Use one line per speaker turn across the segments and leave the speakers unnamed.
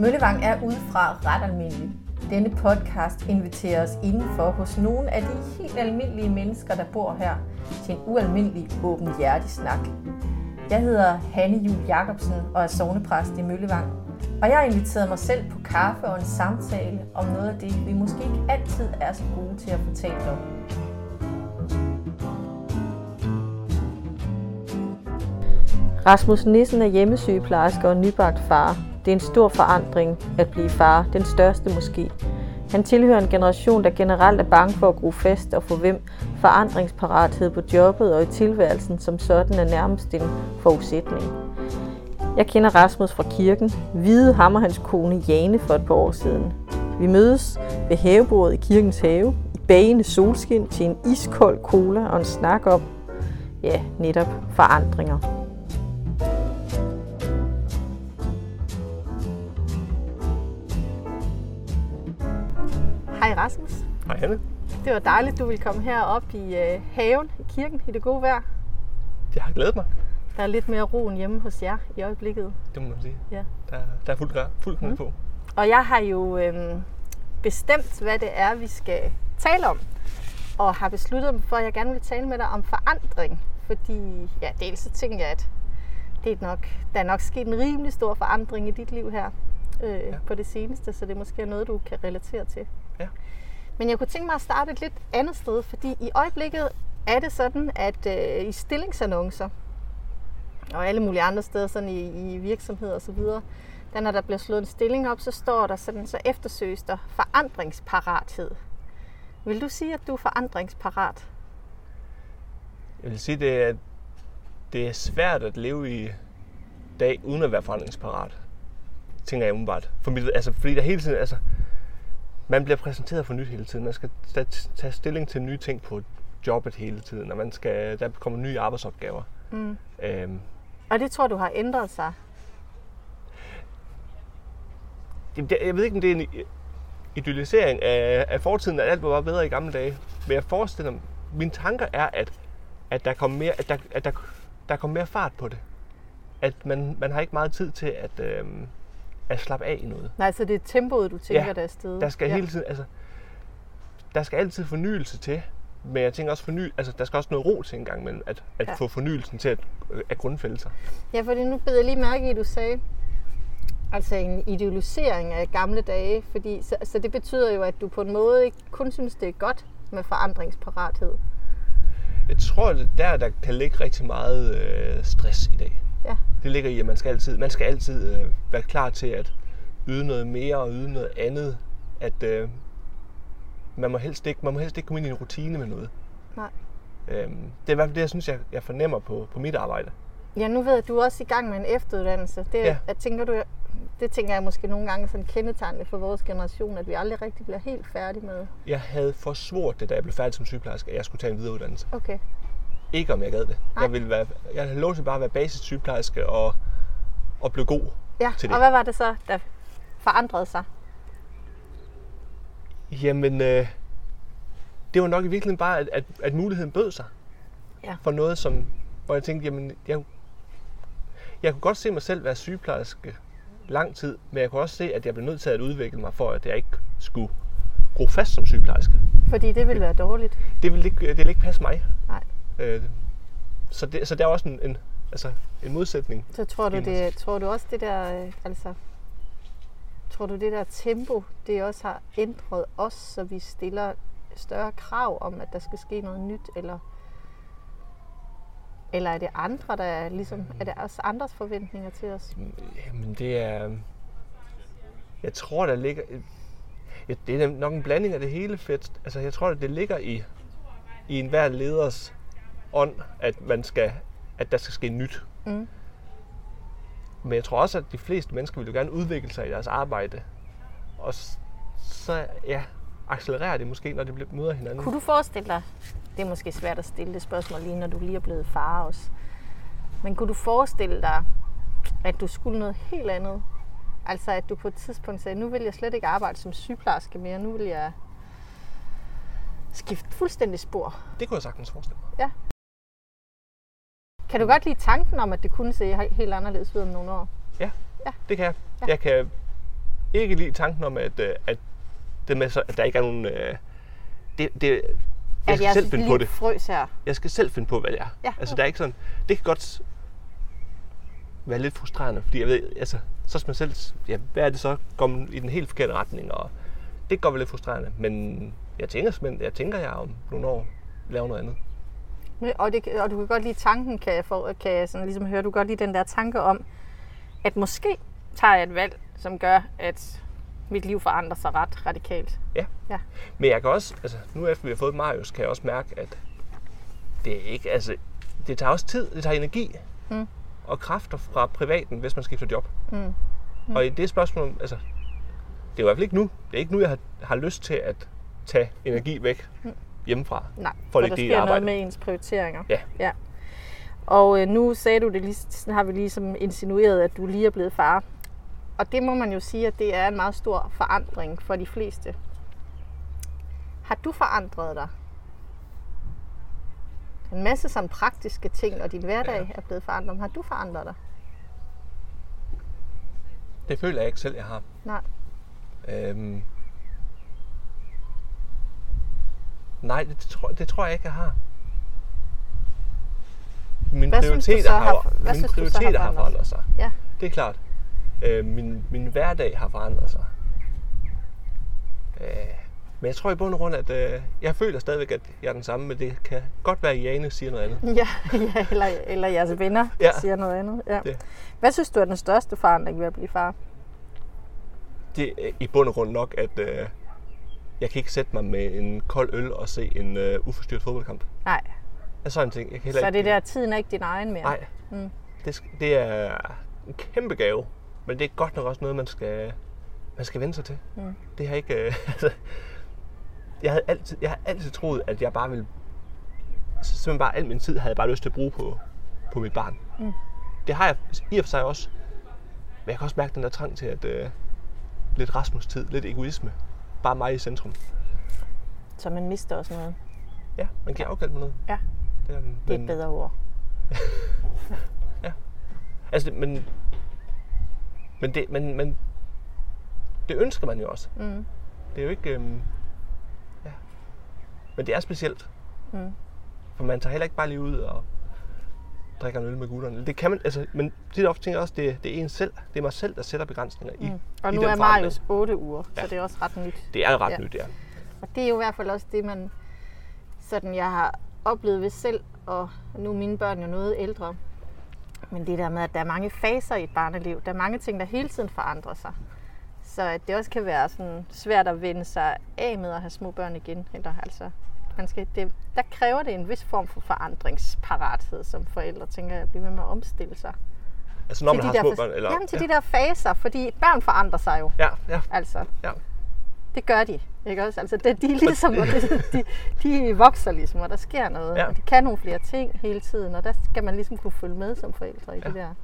Møllevang er udefra ret almindelig. Denne podcast inviterer os indenfor hos nogle af de helt almindelige mennesker, der bor her, til en ualmindelig åbenhjertig snak. Jeg hedder Hanne Jul Jacobsen og er sovnepræst i Møllevang. Og jeg har inviteret mig selv på kaffe og en samtale om noget af det, vi måske ikke altid er så gode til at fortælle om. Rasmus Nissen er hjemmesygeplejerske og nybagt far. Det er en stor forandring at blive far, den største måske. Han tilhører en generation, der generelt er bange for at gro fast og for hvem forandringsparathed på jobbet og i tilværelsen som sådan er nærmest en forudsætning. Jeg kender Rasmus fra kirken. Hvide hammer hans kone Jane for et par år siden. Vi mødes ved havebordet i kirkens have, i bagende solskin til en iskold cola og en snak om, ja, netop forandringer. Rasmus.
Hej Hanne.
Det var dejligt, du ville komme herop i øh, haven i kirken i det gode vejr.
Det har glædet mig.
Der er lidt mere ro end hjemme hos jer i øjeblikket.
Det må man sige.
Ja.
Der, der er fuldt, fuldt mm. på.
Og jeg har jo øh, bestemt, hvad det er, vi skal tale om. Og har besluttet mig for, at jeg gerne vil tale med dig om forandring. Fordi, ja, dels så tænker jeg, at det er nok, der er nok sket en rimelig stor forandring i dit liv her øh, ja. på det seneste, så det måske er noget, du kan relatere til. Men jeg kunne tænke mig at starte et lidt andet sted, fordi i øjeblikket er det sådan, at øh, i stillingsannoncer, og alle mulige andre steder, sådan i, i virksomheder osv., der når der bliver slået en stilling op, så står der sådan, så eftersøges der forandringsparathed. Vil du sige, at du er forandringsparat?
Jeg vil sige, det er, det er svært at leve i dag uden at være forandringsparat, tænker jeg umiddelbart. For mit, altså, fordi der hele tiden, altså, man bliver præsenteret for nyt hele tiden. Man skal tage stilling til nye ting på jobbet hele tiden, og man skal, der kommer nye arbejdsopgaver. Mm.
Øhm. Og det tror du har ændret sig?
Jeg ved ikke, om det er en idealisering af, af fortiden, at alt var bedre i gamle dage. Men jeg forestiller mig, mine tanker er, at, at der kommer mere, at der, at der, der kommer mere fart på det. At man, man har ikke meget tid til at, øhm, at slappe af i noget.
Nej, så det er tempoet, du tænker, ja, der er sted.
der skal ja. hele tiden, altså, der skal altid fornyelse til. Men jeg tænker også, forny, altså, der skal også noget ro til en gang imellem, at, at ja. få fornyelsen til at, at grundfælde sig.
Ja, fordi nu beder jeg lige mærke i, at du sagde, altså en idealisering af gamle dage, fordi så, så det betyder jo, at du på en måde ikke kun synes, det er godt med forandringsparathed.
Jeg tror, at der, der kan ligge rigtig meget øh, stress i dag. Ja. Det ligger i, at man skal altid, man skal altid øh, være klar til at yde noget mere og yde noget andet. At øh, man, må helst ikke, man må helst ikke komme ind i en rutine med noget.
Nej.
Øhm, det er i hvert fald det, jeg synes, jeg, jeg fornemmer på, på mit arbejde.
Ja, nu ved jeg, at du er også i gang med en efteruddannelse. Det, ja. jeg tænker, du, det tænker jeg måske nogle gange sådan kendetegnende for vores generation, at vi aldrig rigtig bliver helt færdige med.
Jeg havde forsvort det, da jeg blev færdig som sygeplejerske, at jeg skulle tage en videreuddannelse.
Okay.
Ikke om jeg gad det. Nej. Jeg ville være, jeg havde lov til bare at være basissygeplejerske og, og blive god
ja,
til det.
og hvad var det så, der forandrede sig?
Jamen, øh, det var nok i virkeligheden bare, at, at, at muligheden bød sig.
Ja.
For noget, som, hvor jeg tænkte, jamen, jeg, jeg kunne godt se mig selv være sygeplejerske lang tid, men jeg kunne også se, at jeg blev nødt til at udvikle mig, for at jeg ikke skulle gro fast som sygeplejerske.
Fordi det ville være dårligt?
Det ville ikke, det ville ikke passe mig. Øh, så, det, så der er også en, en, altså en modsætning.
Så tror du, det, tror du også det der, øh, altså, tror du det der tempo, det også har ændret os, så vi stiller større krav om, at der skal ske noget nyt, eller eller er det andre, der er ligesom, er det også andres forventninger til os?
Jamen det er, jeg tror der ligger, ja, det er nok en blanding af det hele fedt. Altså jeg tror, at det ligger i, i enhver leders ånd, at, man skal, at der skal ske nyt. Mm. Men jeg tror også, at de fleste mennesker vil jo gerne udvikle sig i deres arbejde. Og så ja, accelererer det måske, når de møder hinanden.
Kunne du forestille dig, det er måske svært at stille det spørgsmål lige, når du lige er blevet far også, men kunne du forestille dig, at du skulle noget helt andet? Altså at du på et tidspunkt sagde, nu vil jeg slet ikke arbejde som sygeplejerske mere, nu vil jeg skifte fuldstændig spor.
Det kunne jeg sagtens forestille mig.
Ja. Kan du godt lide tanken om, at det kunne se helt anderledes ud om nogle år?
Ja, ja. det kan jeg. Ja. Jeg kan ikke lide tanken om, at, øh, at det med, så, at der ikke er nogen... Øh, det, det, jeg
At
skal
jeg
selv finde på det.
frøs her.
Jeg skal selv finde på, hvad det er.
Ja.
Altså, der er ikke sådan... Det kan godt være lidt frustrerende, fordi jeg ved, altså, så skal man selv... Ja, hvad er det så? Komme i den helt forkerte retning, og det kan godt være lidt frustrerende, men jeg tænker, jeg tænker, jeg om nogle år laver noget andet.
Og, det, og du kan godt lide tanken, kan jeg, få, kan jeg sådan ligesom høre, du kan godt lide den der tanke om, at måske tager jeg et valg, som gør, at mit liv forandrer sig ret radikalt.
Ja.
Ja.
Men jeg kan også, altså nu efter vi har fået Marius, kan jeg også mærke, at det er ikke, altså, det tager også tid, det tager energi
Mm.
og kræfter fra privaten, hvis man skifter job.
Mm.
Og i det spørgsmål, altså, det er i hvert fald ikke nu. Det er ikke nu, jeg har, har lyst til at tage energi væk hjemmefra.
Nej,
For
for der sker noget
arbejde.
med ens prioriteringer.
Ja.
ja. Og øh, nu sagde du det lige, har vi ligesom insinueret, at du lige er blevet far. Og det må man jo sige, at det er en meget stor forandring for de fleste. Har du forandret dig? En masse sådan praktiske ting, og din hverdag er blevet forandret. Men har du forandret dig?
Det føler jeg ikke selv, jeg har.
Nej.
Øhm, nej, det, det, tror, det tror jeg ikke, jeg har. Mine
Hvad
prioriteter har,
har- hvad
mine
så har
prioriteter har
forandret
sig.
Ja.
Det er klart. Øh, min, min hverdag har forandret sig. Øh, men jeg tror i bund og grund, at øh, jeg føler stadigvæk, at jeg er den samme, men det kan godt være, at Jane siger noget andet.
Ja, ja eller, eller jeres venner
ja.
siger noget andet. Ja.
Det.
Hvad synes du er den største forandring ved at blive far?
Det er i bund og grund nok, at øh, jeg kan ikke sætte mig med en kold øl og se en øh, uforstyrret fodboldkamp.
Nej,
Altså sådan en ting. Jeg kan
så
ikke,
det der, tiden er ikke din egen mere.
Nej.
Mm.
Det, det er en kæmpe gave, men det er godt nok også noget, man skal, man skal vende sig til.
Mm.
Det har ikke... Øh, altså, jeg, havde altid, jeg har altid troet, at jeg bare ville... Simpelthen bare al min tid havde jeg bare lyst til at bruge på, på mit barn.
Mm.
Det har jeg i og for sig også. Men jeg kan også mærke den der trang til, at øh, lidt Rasmus-tid, lidt egoisme. Bare mig i centrum.
Så man mister også noget.
Ja, man kan afkalde med noget.
Ja.
Det er,
Det er et bedre ord.
Altså, det- men, men, det, men, men det ønsker man jo også.
Mm.
Det er jo ikke... Øhm, ja. Men det er specielt.
Mm.
For man tager heller ikke bare lige ud og drikker en øl med gutterne. Det kan man, altså, men tit ofte tænker jeg også, det, det er en selv. Det er mig selv, der sætter begrænsninger i,
Mm. Og
i
nu er. Marius 8 uger,
Ja.
så det er også ret nyt.
Det er ret
Ja.
nyt, ja.
Og det er jo i hvert fald også det, man sådan, jeg har oplevet ved selv, og nu er mine børn jo noget ældre. Men det der med, at der er mange faser i et barneliv, der er mange ting, der hele tiden forandrer sig. Så at det også kan være sådan svært at vende sig af med at have små børn igen. Eller, altså, man skal, det, der kræver det en vis form for forandringsparathed som forældre, tænker jeg, at blive ved med at omstille sig.
Altså når man
til
har
de der,
små børn, eller...
Jamen til
ja.
de der faser, fordi børn forandrer sig jo.
Ja, ja,
Altså,
ja.
det gør de. Ikke også? Altså, det, de, ligesom, de, de vokser ligesom, og der sker noget.
Ja.
Og de kan nogle flere ting hele tiden, og der skal man ligesom kunne følge med som forældre i
Ja.
det der.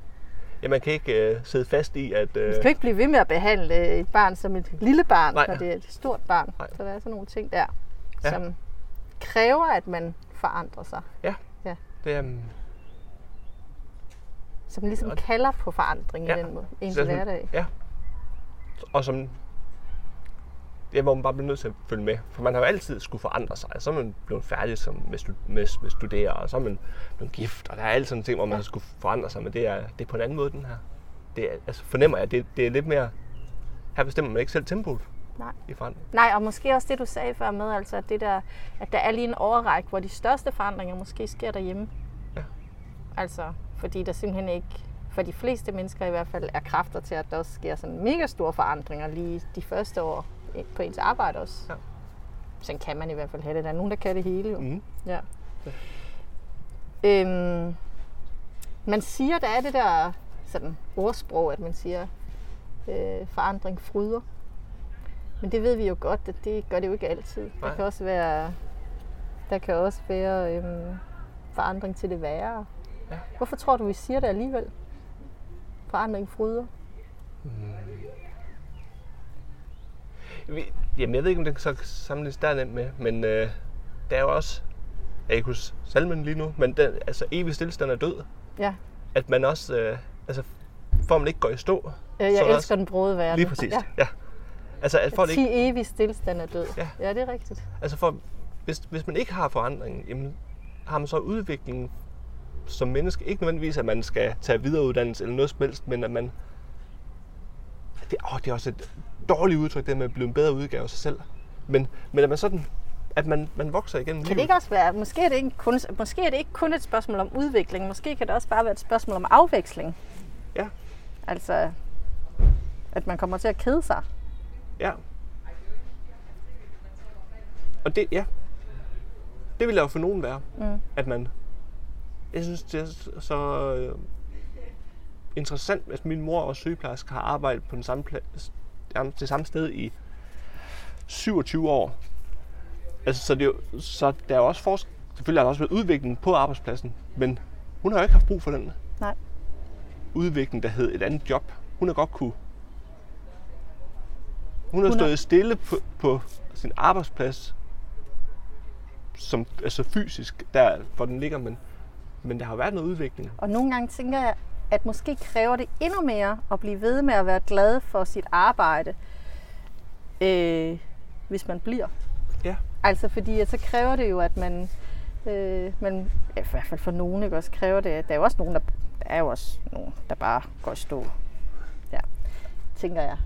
ja man kan ikke øh, sidde fast i, at... Øh,
Man skal ikke blive ved med at behandle et barn som et lille barn,
Nej.
når det er et stort barn.
Nej.
Så der er sådan nogle ting der,
Ja.
som kræver, at man forandrer sig.
det, øhm,
Som ligesom
Og-
kalder på forandring
Ja.
i den måde, ens
Så sådan-
hverdag.
Ja. Og som... Ja, hvor man bare bliver nødt til at følge med. For man har jo altid skulle forandre sig. Så er man blevet færdig som med, stu- med, med studere, og så er man blevet gift, og der er alle sådan ting, hvor man
Ja.
skulle forandre sig, men det er, det er på en anden måde, den her. Det er, altså fornemmer jeg, det, det er lidt mere... Her bestemmer man ikke selv tempoet
Nej.
i forandring.
Nej, og måske også det, du sagde før med, altså at, det der, at der er lige en overræk, hvor de største forandringer måske sker derhjemme.
Ja.
Altså, fordi der simpelthen ikke, for de fleste mennesker i hvert fald, er kræfter til, at der også sker sådan mega store forandringer lige de første år på ens arbejde også.
Ja.
Sådan kan man i hvert fald have det. Der er nogen, der kan det hele jo.
Mm.
Ja. Øhm, man siger, der er det der sådan ordsprog, at man siger, øh, forandring fryder. Men det ved vi jo godt, at det gør det jo ikke altid. Der
Nej.
kan også være, der kan også være øhm, forandring til det værre.
Ja.
Hvorfor tror du, vi siger det alligevel? Forandring fryder.
Vi- Jamen, jeg ved ikke, om det kan så sammenlignes dernede med, men øh, der er jo også, jeg kan ikke huske salmen lige nu, men den, altså evig stillestand er død.
Ja,
At man også, øh, altså for man ikke går i stå.
Øh, Jeg elsker
også-
den brode verden.
Lige præcis.
Ja.
Ja. Altså, at
Ti
ikke,
evig stillstand er død.
Ja.
ja, det er rigtigt.
altså for, hvis, hvis man ikke har forandring, jamen, har man så udviklingen som menneske. Ikke nødvendigvis, at man skal tage videreuddannelse eller noget som helst, men at man... Det, åh, det er også et dårligt udtryk, det med at blive en bedre udgave af sig selv. Men, men at man sådan... At man, man vokser igennem
Kan
livet.
det ikke også være, måske er det ikke, kun, måske er det ikke kun et spørgsmål om udvikling, måske kan det også bare være et spørgsmål om afveksling.
Ja.
Altså, at man kommer til at kede sig.
Ja. Og det, ja. Det vil der jo for nogen være.
Mm.
At man... Jeg synes, det er så- så øh, interessant, at min mor og sygeplejerske har arbejdet på den samme plads, det samme sted i 27 år. Altså, så, det er jo, så der er jo også forskel. Selvfølgelig har der også været udvikling på arbejdspladsen, men hun har jo ikke haft brug for den
Nej.
udvikling, der hed et andet job. Hun har godt kunne... Hun har
Hun har-
stået stille på, på sin arbejdsplads, som, altså fysisk, der hvor den ligger, men, men der har været noget udvikling.
Og nogle gange tænker jeg, at måske kræver det endnu mere at blive ved med at være glad for sit arbejde, øh, hvis man bliver.
Ja.
Altså fordi så kræver det jo, at man, øh, man i hvert fald for nogen, ikke, også kræver det, at der er jo også nogen, der, der er jo også nogen, der bare går i stå. Ja, tænker jeg.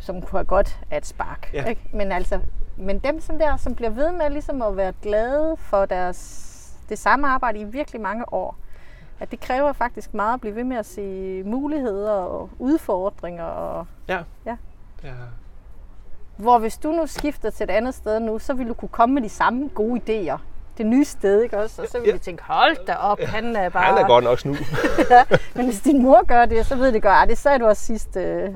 Som kunne have godt af et spark.
Ja.
Ikke? Men altså, men dem som der, som bliver ved med ligesom at være glade for deres, det samme arbejde i virkelig mange år, at det kræver faktisk meget at blive ved med at se muligheder og udfordringer. Og,
Ja.
Ja.
ja.
hvor hvis du nu skifter til et andet sted nu, så vil du kunne komme med de samme gode idéer. Det nye sted, ikke også? Og så vil
Ja.
de tænke, hold da op, han er bare...
Han er godt nok snu.
Men hvis din mor gør det, så ved de godt, at det sagde du også sidst, øh,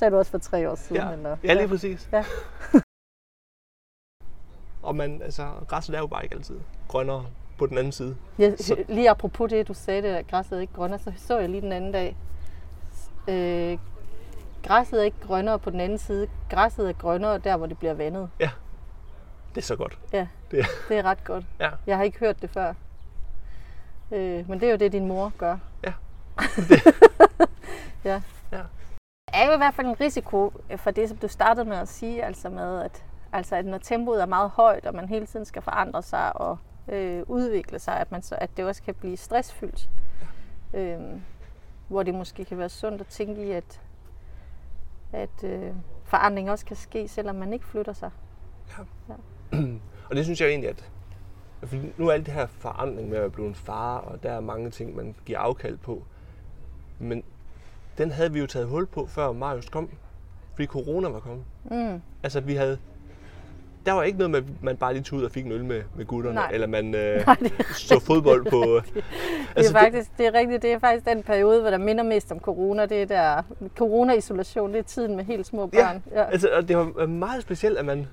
sagde du også for tre år siden.
ja.
Eller,
ja, lige præcis.
Ja.
Og man, altså, græsset er jo bare ikke altid grønnere på den anden side.
Ja,
Så-
lige apropos det, du sagde, det, at græsset er ikke grønnere, så så jeg lige den anden dag. Øh, græsset er ikke grønnere på den anden side. Græsset er grønnere der, hvor det bliver vandet.
Det er så godt.
Ja,
Det,
det er ret godt.
ja.
Jeg har ikke hørt det før. Øh, men det er jo det, din mor gør.
Ja.
ja.
Ja.
Er jo i hvert fald en risiko øh, for det, som du startede med at sige, altså med, at, altså at når tempoet er meget højt, og man hele tiden skal forandre sig og øh, udvikle sig, at, man så, at det også kan blive stressfyldt. Øh, hvor det måske kan være sundt at tænke i, at, at øh, forandring også kan ske, selvom man ikke flytter sig. Ja.
Og det synes jeg egentlig, at fordi nu er alt det her forandring med at blive en far, og der er mange ting, man giver afkald på. Men den havde vi jo taget hul på, før Marius kom. Fordi corona var kommet.
Mm.
Altså, vi havde... Der var ikke noget med, at man bare lige tog ud og fik en øl med, med gutterne,
Nej.
eller man øh,
Nej, det
så fodbold på...
Det
Altså,
er faktisk, det er rigtigt, det er faktisk den periode, hvor der minder mest om corona. Det er der corona-isolation, det er tiden med helt små
Ja,
børn. Ja,
Altså, og det var meget specielt, at man...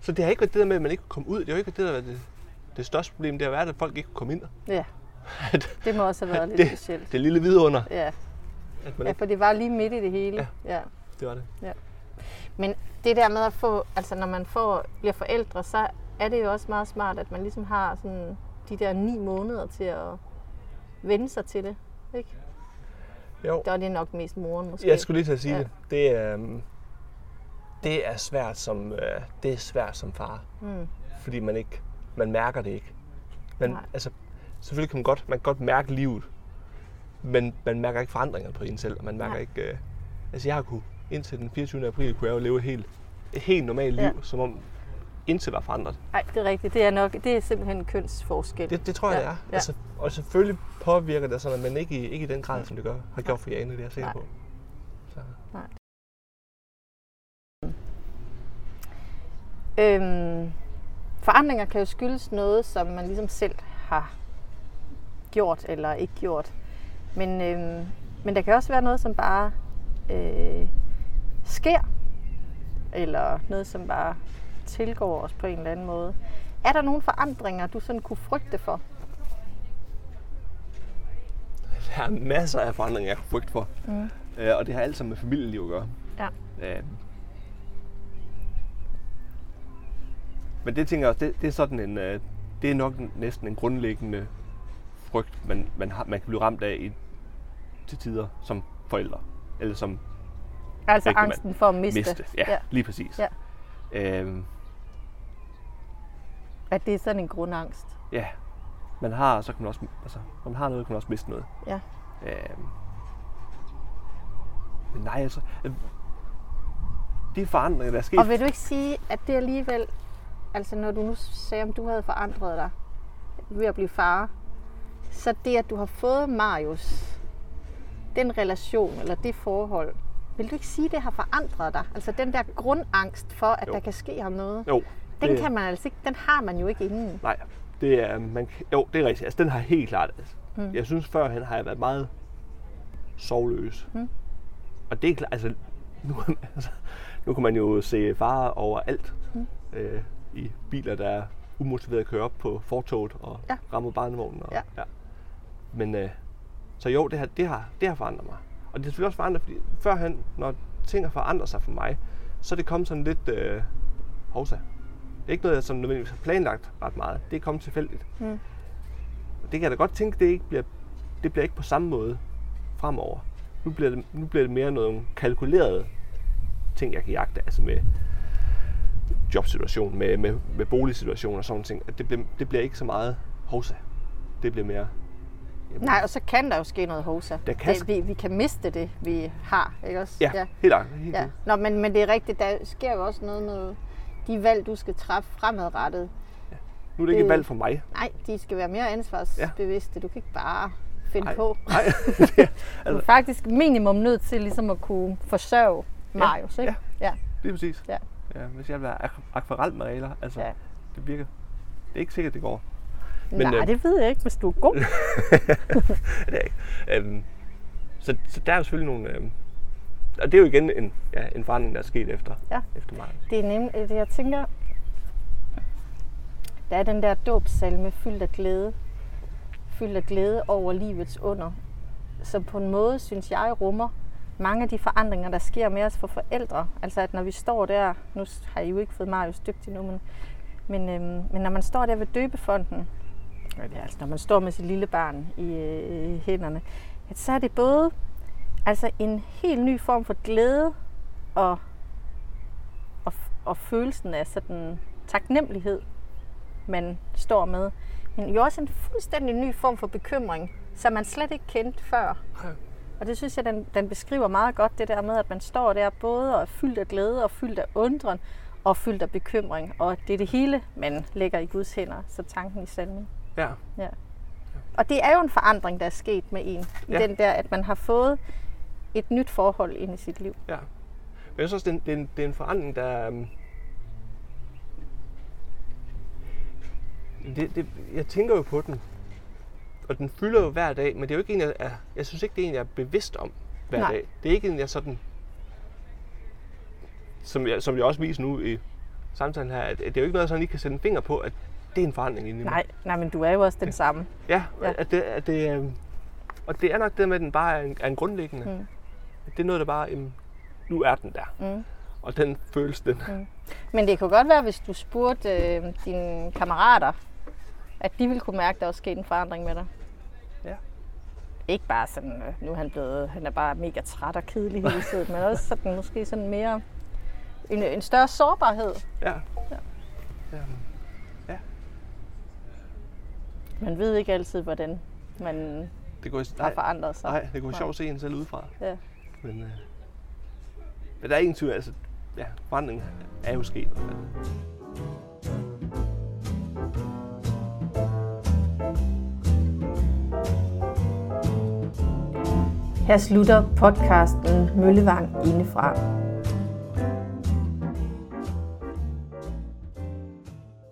Så det har ikke været det der med, at man ikke kunne komme ud. Det har ikke været det, der været det, det største problem. Det har været, at folk ikke kunne komme ind.
ja. Det må også have været lidt
det,
specielt.
det lille vidunder,
Ja.
At man
ja, for det var lige midt i det hele.
Ja.
Ja.
Det var det.
Men det der med at få, altså når man får, bliver forældre, så er det jo også meget smart, at man ligesom har sådan de der ni måneder til at vende sig til det. Ikke?
Jo.
Der er det nok mest moren måske.
Jeg skulle lige til at sige
Ja.
det. Det er, øhm, det er svært som øh, det er svært som far,
Mm.
fordi man ikke man mærker det ikke. Man,
Nej.
altså, selvfølgelig kan man godt man kan godt mærke livet, men man mærker ikke forandringer på en selv, og man mærker
Nej.
ikke. Øh, altså jeg har kunne indtil den 24. april kunne jeg jo leve et helt et helt normalt liv,
Ja.
som om intet var forandret.
Nej, det er rigtigt. Det er nok, det er simpelthen en kønsforskel.
Det, det tror jeg,
Ja,
det er.
ja.
Altså, og selvfølgelig påvirker det sådan, men ikke i, ikke i den grad, som det gør, har gjort for Jane, det er jeg sikker
Nej.
på. Så.
Øhm, forandringer kan jo skyldes noget, som man ligesom selv har gjort eller ikke gjort. Men, øhm, men der kan også være noget, som bare øh, sker. Eller noget, som bare tilgår os på en eller anden måde. Er der nogle forandringer, du sådan kunne frygte for?
Der er masser af forandringer, jeg har frygt for.
Mm.
Øh, og det har alt sammen med familieliv at gøre.
Ja.
Øh, men det tænker jeg også, det, det er sådan en, øh, det er nok næsten en grundlæggende frygt, man, man, har, man kan blive ramt af i, til tider som forældre. Eller som
Altså
ægtemand.
angsten for at miste.
miste. Ja,
ja.
lige præcis.
Ja.
Øhm,
At det er sådan en grundangst.
ja, man har, så kan man også, altså, når man har noget, kan man også miste noget.
Ja.
Øhm, men nej, altså, øh, de forandringer, der er sket,
Og vil du ikke sige, at det alligevel, altså når du nu sagde, om du havde forandret dig ved at blive far, så det, at du har fået Marius, den relation eller det forhold, vil du ikke sige, det har forandret dig? Altså den der grundangst for, at
Jo.
der kan ske ham noget,
jo,
den
det,
kan man altså ikke, den har man jo ikke inden.
nej, det er, man, jo, det er rigtigt. Altså, den har helt klart, altså,
Mm.
jeg synes, førhen har jeg været meget sovløs.
Mm.
Og det er klart, altså, nu, altså, nu kan man jo se farer overalt
Mm.
øh, i biler, der er umotiveret at køre op på fortoget og
Ja.
rammer barnevognen. Og,
Ja.
ja. Men øh, så jo, det har, det, har, det har forandret mig. Og det er selvfølgelig også forandret, fordi førhen, når ting har forandret sig for mig, så er det kommet sådan lidt øh, hovsa. Det er ikke noget, jeg sådan nødvendigvis har planlagt ret meget. Det er kommet tilfældigt.
Mm.
Det kan jeg da godt tænke, det ikke bliver, det bliver ikke på samme måde fremover. Nu bliver det, nu bliver det mere nogle kalkulerede ting, jeg kan jagte. Altså med jobsituation, med, med, med boligsituation og sådan ting. At det, bliver, det bliver ikke så meget hovsa. Det bliver mere... Jamen,
Nej, og så kan der jo ske noget hosa.
Der kan
det, vi, vi kan miste det, vi har, ikke også?
Ja, ja. helt agt. Helt
ja.
ja.
Nå, men, men det er rigtigt, der sker jo også noget med de valg, du skal træffe fremadrettet.
Nu er det ikke et
det-
valg for mig.
Nej, de skal være mere ansvarsbevidste. Du kan ikke bare finde
Nej.
på.
Nej, det er,
Du er faktisk minimum nødt til ligesom at kunne forsørge Marius, ikke?
ja.
ja.
det er præcis.
Ja.
Ja, hvis jeg vil være ak- akvarelmaler, altså,
Ja.
ja. det virker. Det er ikke sikkert, det går.
Men, Nej,
øh,
det ved jeg ikke, hvis du er god.
det er ikke. Øhm, så, så der er jo selvfølgelig nogle... Øhm, og det er jo igen en, ja, en forandring, der er sket efter,
Ja.
efter mig.
Det er nemlig, det jeg tænker, der er den der dåbsalme fyldt af glæde. Fyldt af glæde over livets under. Som på en måde, synes jeg, rummer mange af de forandringer, der sker med os for forældre. Altså at når vi står der, nu har I jo ikke fået Marius dygtig nu, men, men, øhm, men når man står der ved døbefonden, eller altså når man står med sit lille barn i, øh, i hænderne, at så er det både altså en helt ny form for glæde og og, og følelsen af sådan taknemmelighed, man står med. Men jo også en fuldstændig ny form for bekymring, som man slet ikke kendte før.
Ja.
Og det synes jeg, den, den beskriver meget godt, det der med, at man står der både og er fyldt af glæde og fyldt af undren og fyldt af bekymring. Og det er det hele, man lægger i Guds hænder, så tanken i salmen.
Ja,
Ja. Og det er jo en forandring, der er sket med en. I
Ja.
den der, at man har fået et nyt forhold ind i sit liv.
ja. Men jeg synes også, det er en, det er en, det er en forandring, der... øhm, Det, det, jeg tænker jo på den, og den fylder jo hver dag, men det er jo ikke en, jeg, er, jeg synes ikke, det er en, jeg er bevidst om hver
Nej.
dag. Det er ikke en, jeg sådan... Som jeg, som jeg også viser nu i samtalen her, at det er jo ikke noget, sådan lige kan sætte en finger på, at det er en forandring inde i mig.
Nej, nej, men du er jo også den samme.
Ja,
Ja.
At det, at det, øh, og det er nok det med, at den bare er en, er en grundlæggende.
Mm.
Det er noget, der bare, jamen, nu er den der.
Mm.
Og den føles den.
Mm. Men det kunne godt være, hvis du spurgte øh, dine kammerater, at de ville kunne mærke, at der også skete en forandring med dig.
Ja.
Ikke bare sådan, øh, nu er han blevet, han er bare mega træt og kedelig hele tiden, men også sådan, måske sådan mere, en, en større sårbarhed.
Ja.
Ja.
ja.
Man ved ikke altid, hvordan man
Det går,
har
nej,
forandret sig.
nej, det går sjovt at se en selv udefra.
Ja.
Men, øh, men der er ingen tvivl, altså, ja, forandringen er jo sket. i.
Her slutter podcasten Møllevang indefra.